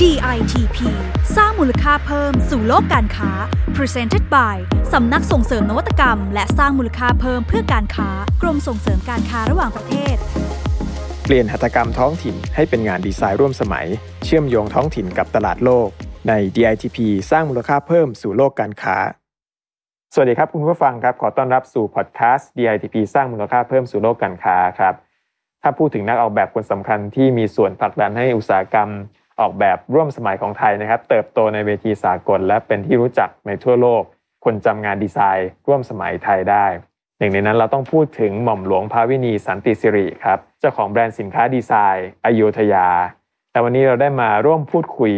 DITP สร้างมูลค่าเพิ่มสู่โลกการค้า Presented by สำนักส่งเสริมนวัตกรรม และสร้างมูลค่าเพิ่มเพื่อการค้ากรมส่งเสริมการค้าระหว่างประเทศ เปลี่ยนหัตถกรรมท้องถิ่นให้เป็นงานดีไซน์ร่วมสมัย เชื่อมโยงท้องถิ่นกับตลาดโลก ใน DITP สร้างมูลค่าเพิ่มสู่โลกการค้า สวัสดีครับคุณผู้ฟังครับขอต้อนรับสู่พอดแคสต์ DITP สร้างมูลค่าเพิ่มสู่โลกการค้าครับถ้าพูดถึงนักออกแบบคนสำคัญที่มีส่วนผลักดันให้อุตสาหกรรม ออกแบบร่วมสมัยของไทยนะครับ เติบโตในเวทีสากล และเป็นที่รู้จักในทั่วโลก คนจำงานดีไซน์ร่วมสมัยไทยได้หนึ่งในนั้นเราต้องพูดถึงหม่อมหลวงภาวินีสันติสิริครับเจ้าของแบรนด์สินค้าดีไซน์ AYODHYA แต่วันนี้เราได้มาร่วมพูดคุย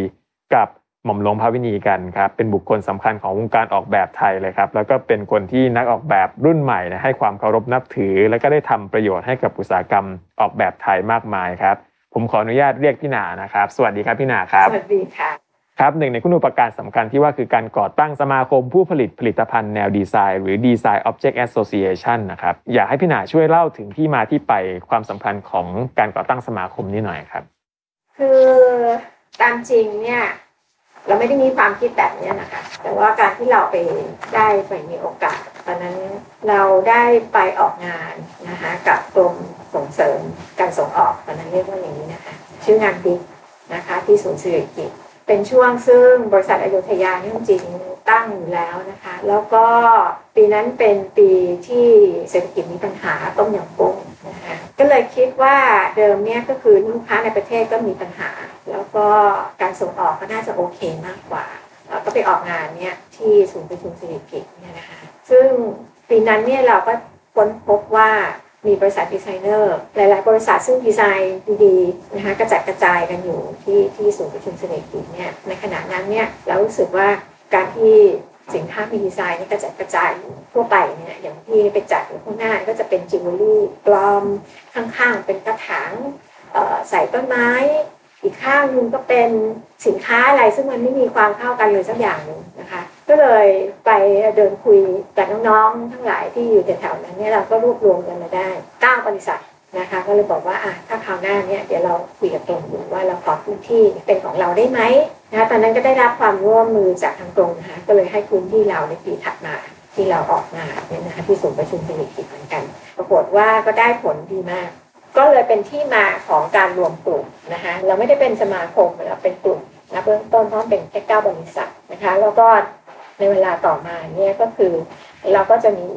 กับหม่อมหลวงภาวินีกันครับเป็นบุคคลสำคัญของวงการออกแบบไทยเลยครับแล้วก็เป็นคนที่นักออกแบบรุ่นใหม่นะให้ความเคารพนับถือ และก็ได้ทำประโยชน์ให้กับอุตสาหกรรมออกแบบไทยมากมายครับ ผมขออนุญาตเรียกพี่นานะครับ สวัสดีครับพี่นาครับ สวัสดีค่ะ ครับหนึ่งในคุณอุปการสำคัญที่ว่าคือการก่อตั้งสมาคมผู้ผลิตผลิตภัณฑ์แนวดีไซน์หรือ Design Object Association นะครับ อยากให้พี่นาช่วยเล่าถึงที่มาที่ไปความสำคัญของการก่อตั้งสมาคมนี้หน่อยครับ คือตามจริงเนี่ยเราไม่ได้มีความคิดแบบนี้นะคะ แต่ว่าการที่เราไปได้ไปมีโอกาส ตอนนั้นเราได้ไปออกงานนะคะกับกรมส่งเสริมการส่งออกตอนนั้นเรียกว่าอย่างนี้นะคะ ชื่องานบิ๊กนะคะที่ศูนย์สิริกิตเป็นช่วงซึ่งบริษัทอยุธยานี่จริงตั้งอยู่แล้วนะคะ แล้วก็ปีนั้นเป็นปีที่เศรษฐกิจมีปัญหาต้มยำกุ้งนะคะก็เลยคิดว่าเดิมเนี่ยก็คือลูกค้าในประเทศก็มีปัญหา แล้วก็การส่งออกก็น่าจะโอเคมากกว่า ก็ไปออกงานเนี่ยที่ศูนย์ประชุมสิริกิติ์เนี่ยนะคะ ซึ่งปีนั้นเนี่ยเราก็ค้นพบว่ามีบริษัทดีไซเนอร์หลาย ๆ บริษัทซึ่งดีไซน์ดีๆนะคะกระจัดกระจายกันอยู่ที่ที่ศูนย์ประชุมสิริกิติ์เนี่ยในขณะนั้นเนี่ยเรารู้สึกว่าการที่สินค้ามีดีไซน์นี่กระจัดกระจายอยู่ทั่วไปเนี่ยอย่างที่ไปจัดอยู่ข้างหน้าก็จะเป็นจิวเวลรี่ปลอมข้างๆ เป็นกระถางใส่ต้นไม้ อีกข้างนึงก็เป็นสินค้าอะไรซึ่งมันไม่มีความเข้ากันเลยสักอย่างหนึ่งนะคะ ก็เลยไปเดินคุยกับน้องๆทั้งหลายที่อยู่แถวๆนั้นเนี่ยเราก็รวบรวมกันมาได้เก้าบริษัทนะคะก็เลยบอกว่าอะถ้าคราวหน้าเนี่ยเดี๋ยวเราคุยกับตรงดูว่าเราขอพื้นที่เป็นของเราได้ไหมนะคะตอนนั้นก็ได้รับความร่วมมือจากทางตรงนะคะก็เลยให้พื้นที่เราในปีถัดมาที่เราออกมาเนี่ยนะคะที่ศูนย์ประชุมเศรษฐกิจเหมือนกัน ปรากฏว่าก็ได้ผลดีมาก ก็เลยเป็นที่มาของการรวมกลุ่มนะคะเราไม่ได้เป็นสมาคมเราเป็นกลุ่มนะเบื้องต้นเพราะเป็นแค่เก้าบริษัทนะคะแล้วก็ ในเวลาต่อมาเนี่ยก็คือ เราก็จะมี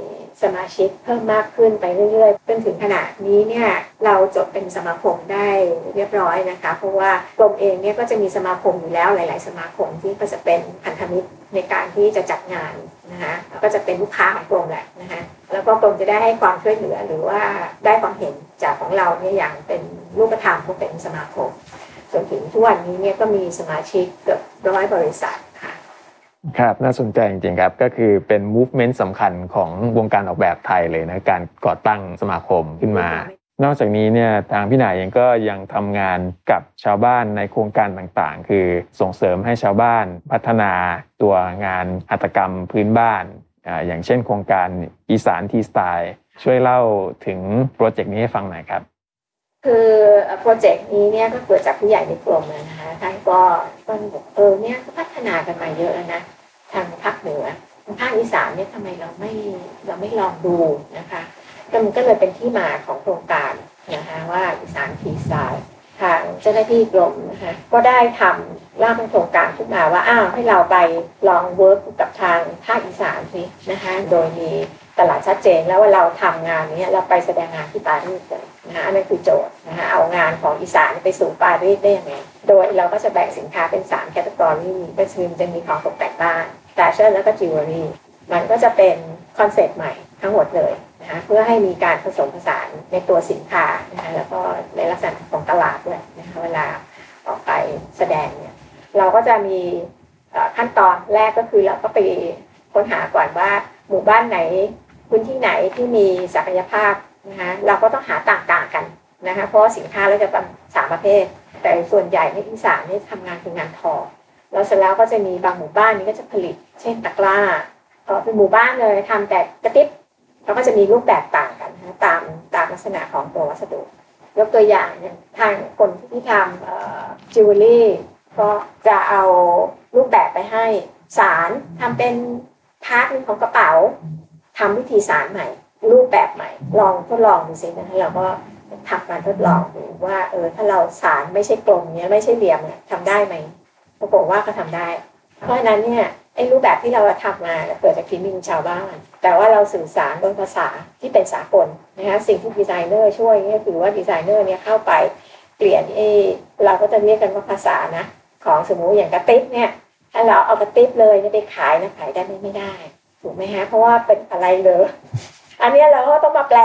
สมาชิกเพิ่มมากขึ้นไปเรื่อยๆจนถึงขนาดนี้เนี่ยเราจดเป็นสมาคมได้เรียบร้อยนะคะ เพราะว่ากรมเองเนี่ยก็จะมีสมาคมอยู่แล้วหลาย ๆ สมาคมที่ก็จะเป็นพันธมิตรในการที่จะจัดงานนะคะก็จะเป็นลูกค้าของกรมแหละนะคะแล้วก็กรมจะได้ให้ความช่วยเหลือหรือว่าได้ความเห็นจากของเราเนี่ยอย่างเป็นรูปธรรมก็เป็นสมาคมจนถึงทุกวันนี้เนี่ยก็มีสมาชิกเกือบร้อยบริษัท ครับน่าสนใจจริงๆครับก็คือเป็น movement สำคัญของวงการออกแบบไทยเลยนะการก่อตั้งสมาคมขึ้นมา นอกจากนี้เนี่ยทางพี่หนายเองก็ยังทำงานกับชาวบ้านในโครงการต่างๆ คือส่งเสริมให้ชาวบ้านพัฒนาตัวงานหัตถกรรมพื้นบ้านอย่างเช่นโครงการอีสานทีสไตล์ช่วยเล่าถึงโปรเจกต์นี้ให้ฟังหน่อยครับ คือโปรเจกต์นี้เนี่ยก็เกิดจากผู้ใหญ่ในกลุ่มนะคะท่านก็ต้นบอกเออเนี่ยก็พัฒนากันมาเยอะแล้วนะทางภาคเหนือทางภาคอีสานเนี่ยทำไมเราไม่เราไม่ลองดูนะคะก็มันก็เลยเป็นที่มาของโครงการนะคะว่าอีสานทีสไตล์ทางเจ้าหน้าที่กรมนะคะก็ได้ทำร่างเป็นโครงการขึ้นมาว่าอ้าวให้เราไปลอง work กับทางภาคอีสานสินะคะโดยมีตลาดชัดเจนแล้วว่าเราทำงานนี้เราไปแสดงงานที่ปารีสเลย นะคะอันนั้นคือโจทย์นะคะเอางานของอีสานไปสู่ปารีสได้ยังไง โดยเราก็จะแบ่งสินค้าเป็น3 category ก็คือจะมีของตกแต่งบ้านแฟชั่นแล้วก็จิวเวลรี่มันก็จะเป็น concept ใหม่ทั้งหมดเลยนะคะเพื่อให้มีการผสมผสานในตัวสินค้านะคะแล้วก็ในลักษณะของตลาดด้วยนะคะเวลาออกไปแสดงเนี่ยเราก็จะมีขั้นตอนแรกก็คือเราก็ไปค้นหาก่อนว่าหมู่บ้านไหนพื้นที่ไหนที่มีศักยภาพ นะคะเราก็ต้องหาต่างๆกันนะคะเพราะสินค้าเราจะเป็นสามประเภท แต่ส่วนใหญ่ในอีสานนี่ทำงานคืองานทอแล้วเสร็จแล้วก็จะมีบางหมู่บ้านนี้ก็จะผลิต เช่นตะกร้าก็เป็นหมู่บ้านเลยทำแต่กระติบแล้วก็จะมีรูปแบบต่างกันนะตามตามลักษณะของตัววัสดุ ยกตัวอย่างอย่างทางคนที่ทำจิวเวลรี่ก็จะเอารูปแบบไปให้สานทำเป็น part นึงของกระเป๋าทำวิธีสานใหม่ รูปแบบใหม่ ลองทดลองดูสินะคะเราก็ทำการทดลองดูว่าเออถ้าเราสานไม่ใช่กลมเนี้ยไม่ใช่เหลี่ยมเนี่ยทำได้ไหมปรากฏว่าก็ทำได้ เพราะฉะนั้นเนี่ยไอ้รูปแบบที่เราทำมาเกิดจากฝีมือชาวบ้าน แต่ว่าเราสื่อสารบนภาษาที่เป็นสากลนะคะสิ่งที่ดีไซเนอร์ช่วยก็คือว่าดีไซเนอร์เนี่ยเข้าไปเปลี่ยนเอเราก็จะเรียกกันว่าภาษานะของสมมุติอย่างกระติบเนี่ยถ้าเราเอากระติบเลยไปขายนะขายได้ไม่ได้ ถูกไหมฮะเพราะว่าเป็นอะไรเลย อันนี้เราก็ต้องมาแปล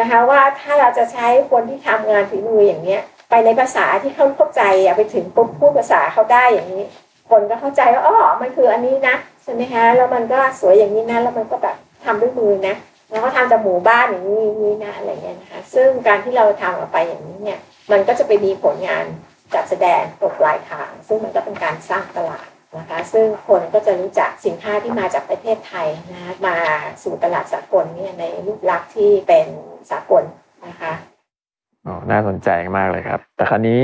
นะคะว่าถ้าเราจะใช้คนที่ทำงานฝีมืออย่างเนี้ยไปในภาษาที่เขาเข้าใจอะไปถึงปุ๊บพูดภาษาเขาได้อย่างนี้ คนก็เข้าใจว่าอ๋อมันคืออันนี้นะใช่ไหมคะแล้วมันก็สวยอย่างนี้นะแล้วมันก็แบบทำด้วยมือนะแล้วก็ทำจากหมู่บ้านอย่างนี้นี้นะอะไรเงี้ยนะคะซึ่งการที่เราทำออกไปอย่างนี้เนี่ยมันก็จะไปมีผลงานจัดแสดงตกปลายทาง ซึ่งมันก็เป็นการสร้างตลาด นะคะซึ่งคนก็จะรู้จักสินค้าที่มาจากประเทศไทยนะมาสู่ตลาดสากลเนี่ยในรูปลักษณ์ที่เป็นสากลนะคะอ๋อน่าสนใจมากเลยครับ แต่คราวนี้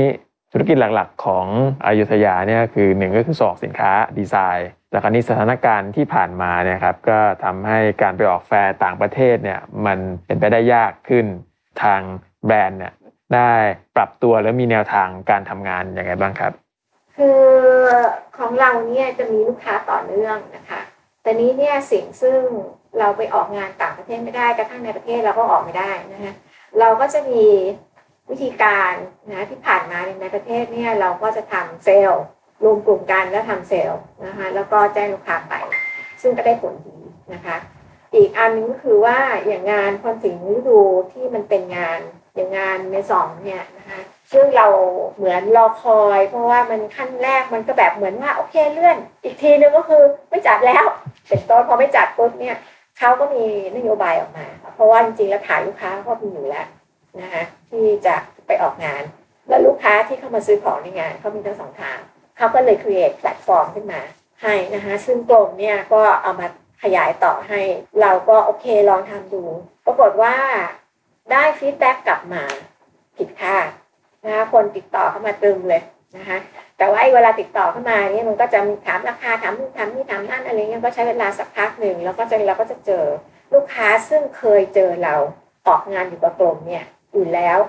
ธุรกิจหลักๆ ของอยุธยาเนี่ยคือหนึ่งก็คือสอกสินค้าดีไซน์ แต่คราวนี้สถานการณ์ที่ผ่านมาเนี่ยครับก็ทำให้การไปออกแฟร์ต่างประเทศเนี่ยมันเป็นไปได้ยากขึ้นทางแบรนด์เนี่ยได้ปรับตัวแล้วมีแนวทางการทำงานยังไงบ้างครับ คือของเราเนี่ยจะมีลูกค้าต่อเนื่องนะคะแต่นี้เนี่ยสิ่งซึ่งเราไปออกงานต่างประเทศไม่ได้กระทั่งในประเทศเราก็ออกไม่ได้นะคะเราก็จะมีวิธีการนะที่ผ่านมาในประเทศเนี่ยเราก็จะทำเซลล์รวมกลุ่มกันแล้วทำเซลล์นะคะแล้วก็แจ้งลูกค้าไป ซึ่งก็ได้ผลดีนะคะ อีกอันนึงก็คือว่าอย่างงานพอถึงฤดูที่มันเป็นงานอย่างงานในสองเนี่ยนะคะ ซึ่งเราเหมือนรอคอย เพราะว่ามันขั้นแรกมันก็แบบเหมือนว่าโอเคเลื่อน อีกทีนึงก็คือไม่จัดแล้วเป็นต้นพอไม่จัดปุ๊บเนี่ยเขาก็มีนโยบายออกมา เพราะว่าจริงๆแล้วฐานลูกค้าก็มีอยู่แล้วนะคะที่จะไปออกงาน แล้วลูกค้าที่เข้ามาซื้อของในงานเขามีทั้งสองทางเขาก็เลย create แพลตฟอร์มขึ้นมาให้นะคะซึ่งกรมเนี่ยก็เอามาขยายต่อให้ เราก็โอเคลองทำดู ปรากฏว่าได้ feedback กลับมาผิดคาด นะคะคนติดต่อเข้ามาตึมเลยนะคะแต่ว่าไอ้เวลาติดต่อเข้ามาเนี่ยมันก็จะถามราคาถามนู่นถามนี่ถามนั่นอะไรเงี้ยก็ใช้เวลาสักพักหนึ่งแล้วก็จะเราก็จะเจอลูกค้าซึ่งเคยเจอเราออกงานอยู่กับกรมเนี่ยอยู่แล้ว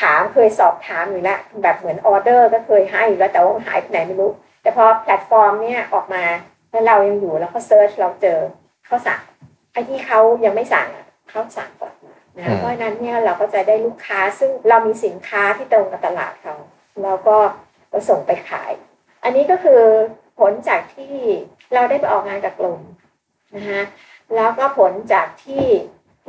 ถามเคยสอบถามอยู่แล้วแบบเหมือนออเดอร์ก็เคยให้อยู่แล้วแต่ว่าหายไปไหนไม่รู้ แต่พอแพลตฟอร์มเนี่ยออกมาแล้วเรายังอยู่แล้วเขา search เราเจอเขาสั่งไอ้ที่เขายังไม่สั่งเขาสั่งก่อน นะเพราะนั้นเนี่ยเราก็จะได้ลูกค้าซึ่งเรามีสินค้าที่ตรงกับตลาดเขาแล้วก็เราส่งไปขาย อันนี้ก็คือผลจากที่เราได้ไปออกงานกับกลุ่มนะคะแล้วก็ผลจากที่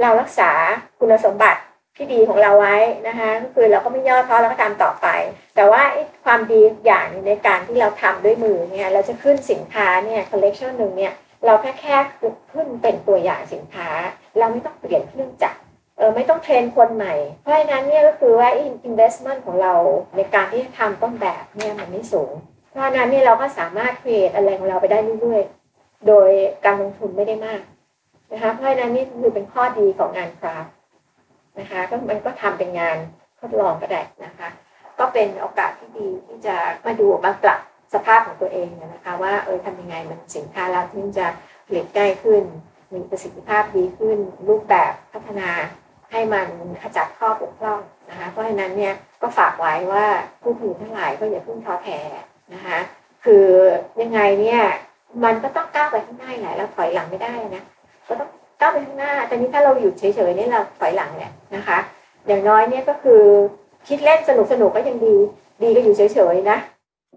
เรารักษาคุณสมบัติที่ดีของเราไว้นะคะก็คือเราก็ไม่ย่อท้อเราก็ทำต่อไป แต่ว่าความดีอย่างในการที่เราทำด้วยมือเนี่ยเราจะขึ้นสินค้าเนี่ยคอลเลกชันหนึ่งเนี่ยเราแค่แค่ขึ้นเป็นตัวอย่างสินค้า เราไม่ต้องเปลี่ยนเครื่องจักร เออไม่ต้องเทรนคนใหม่ เพราะฉะนั้นเนี่ยก็คือว่า investment ของเราในการที่จะทำต้นแบบเนี่ยมันไม่สูง เพราะฉะนั้นเนี่ยเราก็สามารถ create อะไรของเราไปได้เรื่อยๆ โดยการลงทุนไม่ได้มากนะคะ เพราะฉะนั้นนี่คือเป็นข้อดีของงานคราฟนะคะ ก็มันก็ทำเป็นงานทดลองก็ได้นะคะ ก็เป็นโอกาสที่ดีที่จะมาดูมาปรับสภาพของตัวเองนะคะว่าเออทำยังไงมันสินค้าเราที่จะผลิตได้ขึ้น มีประสิทธิภาพดีขึ้น รูปแบบพัฒนา ให้มันขจัดข้อบกพร่องนะคะเพราะฉะนั้นเนี่ยก็ฝากไว้ว่าผู้ผลิตทั้งหลายก็อย่าเพิ่งท้อแท้นะคะคือยังไงเนี่ยมันก็ต้องก้าวไปข้างหน้าแหละแล้วถอยหลังไม่ได้นะก็ต้องก้าวไปข้างหน้าแต่นี้ถ้าเราหยุดเฉยๆนี่เราถอยหลังแหละนะคะ อย่างน้อยเนี่ยก็คือคิดเล่นสนุกสนุกก็ยังดี ดีก็อยู่เฉยๆนะ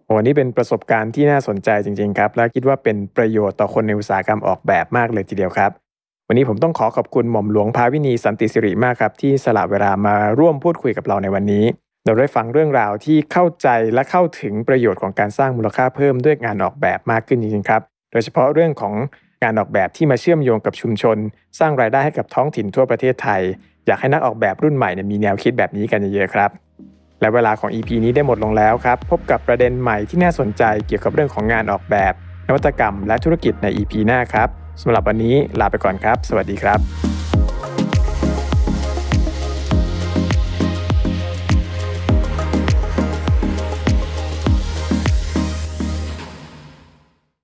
โอ้นี่เป็นประสบการณ์ที่น่าสนใจจริง ๆ ครับ และคิดว่าเป็นประโยชน์ต่อคนในอุตสาหกรรมออกแบบมากเลยทีเดียวครับ วันนี้ผมต้องขอขอบคุณหม่อมหลวงภาวินีสันติสิริมากครับ ที่สละเวลามาร่วมพูดคุยกับเราในวันนี้ เราได้ฟังเรื่องราวที่เข้าใจและเข้าถึงประโยชน์ของการสร้างมูลค่าเพิ่มด้วยงานออกแบบมากขึ้นจริงๆครับ โดยเฉพาะเรื่องของการออกแบบที่มาเชื่อมโยงกับชุมชน สร้างรายได้ให้กับท้องถิ่นทั่วประเทศไทย อยากให้นักออกแบบรุ่นใหม่มีแนวคิดแบบนี้กันเยอะๆครับและเวลาของ EP นี้ได้หมดลงแล้วครับ พบกับประเด็นใหม่ที่น่าสนใจเกี่ยวกับเรื่องของงานออกแบบ นวัตกรรมและธุรกิจใน EP หน้าครับ สำหรับวันนี้ลาไปก่อนครับ สวัสดีครับ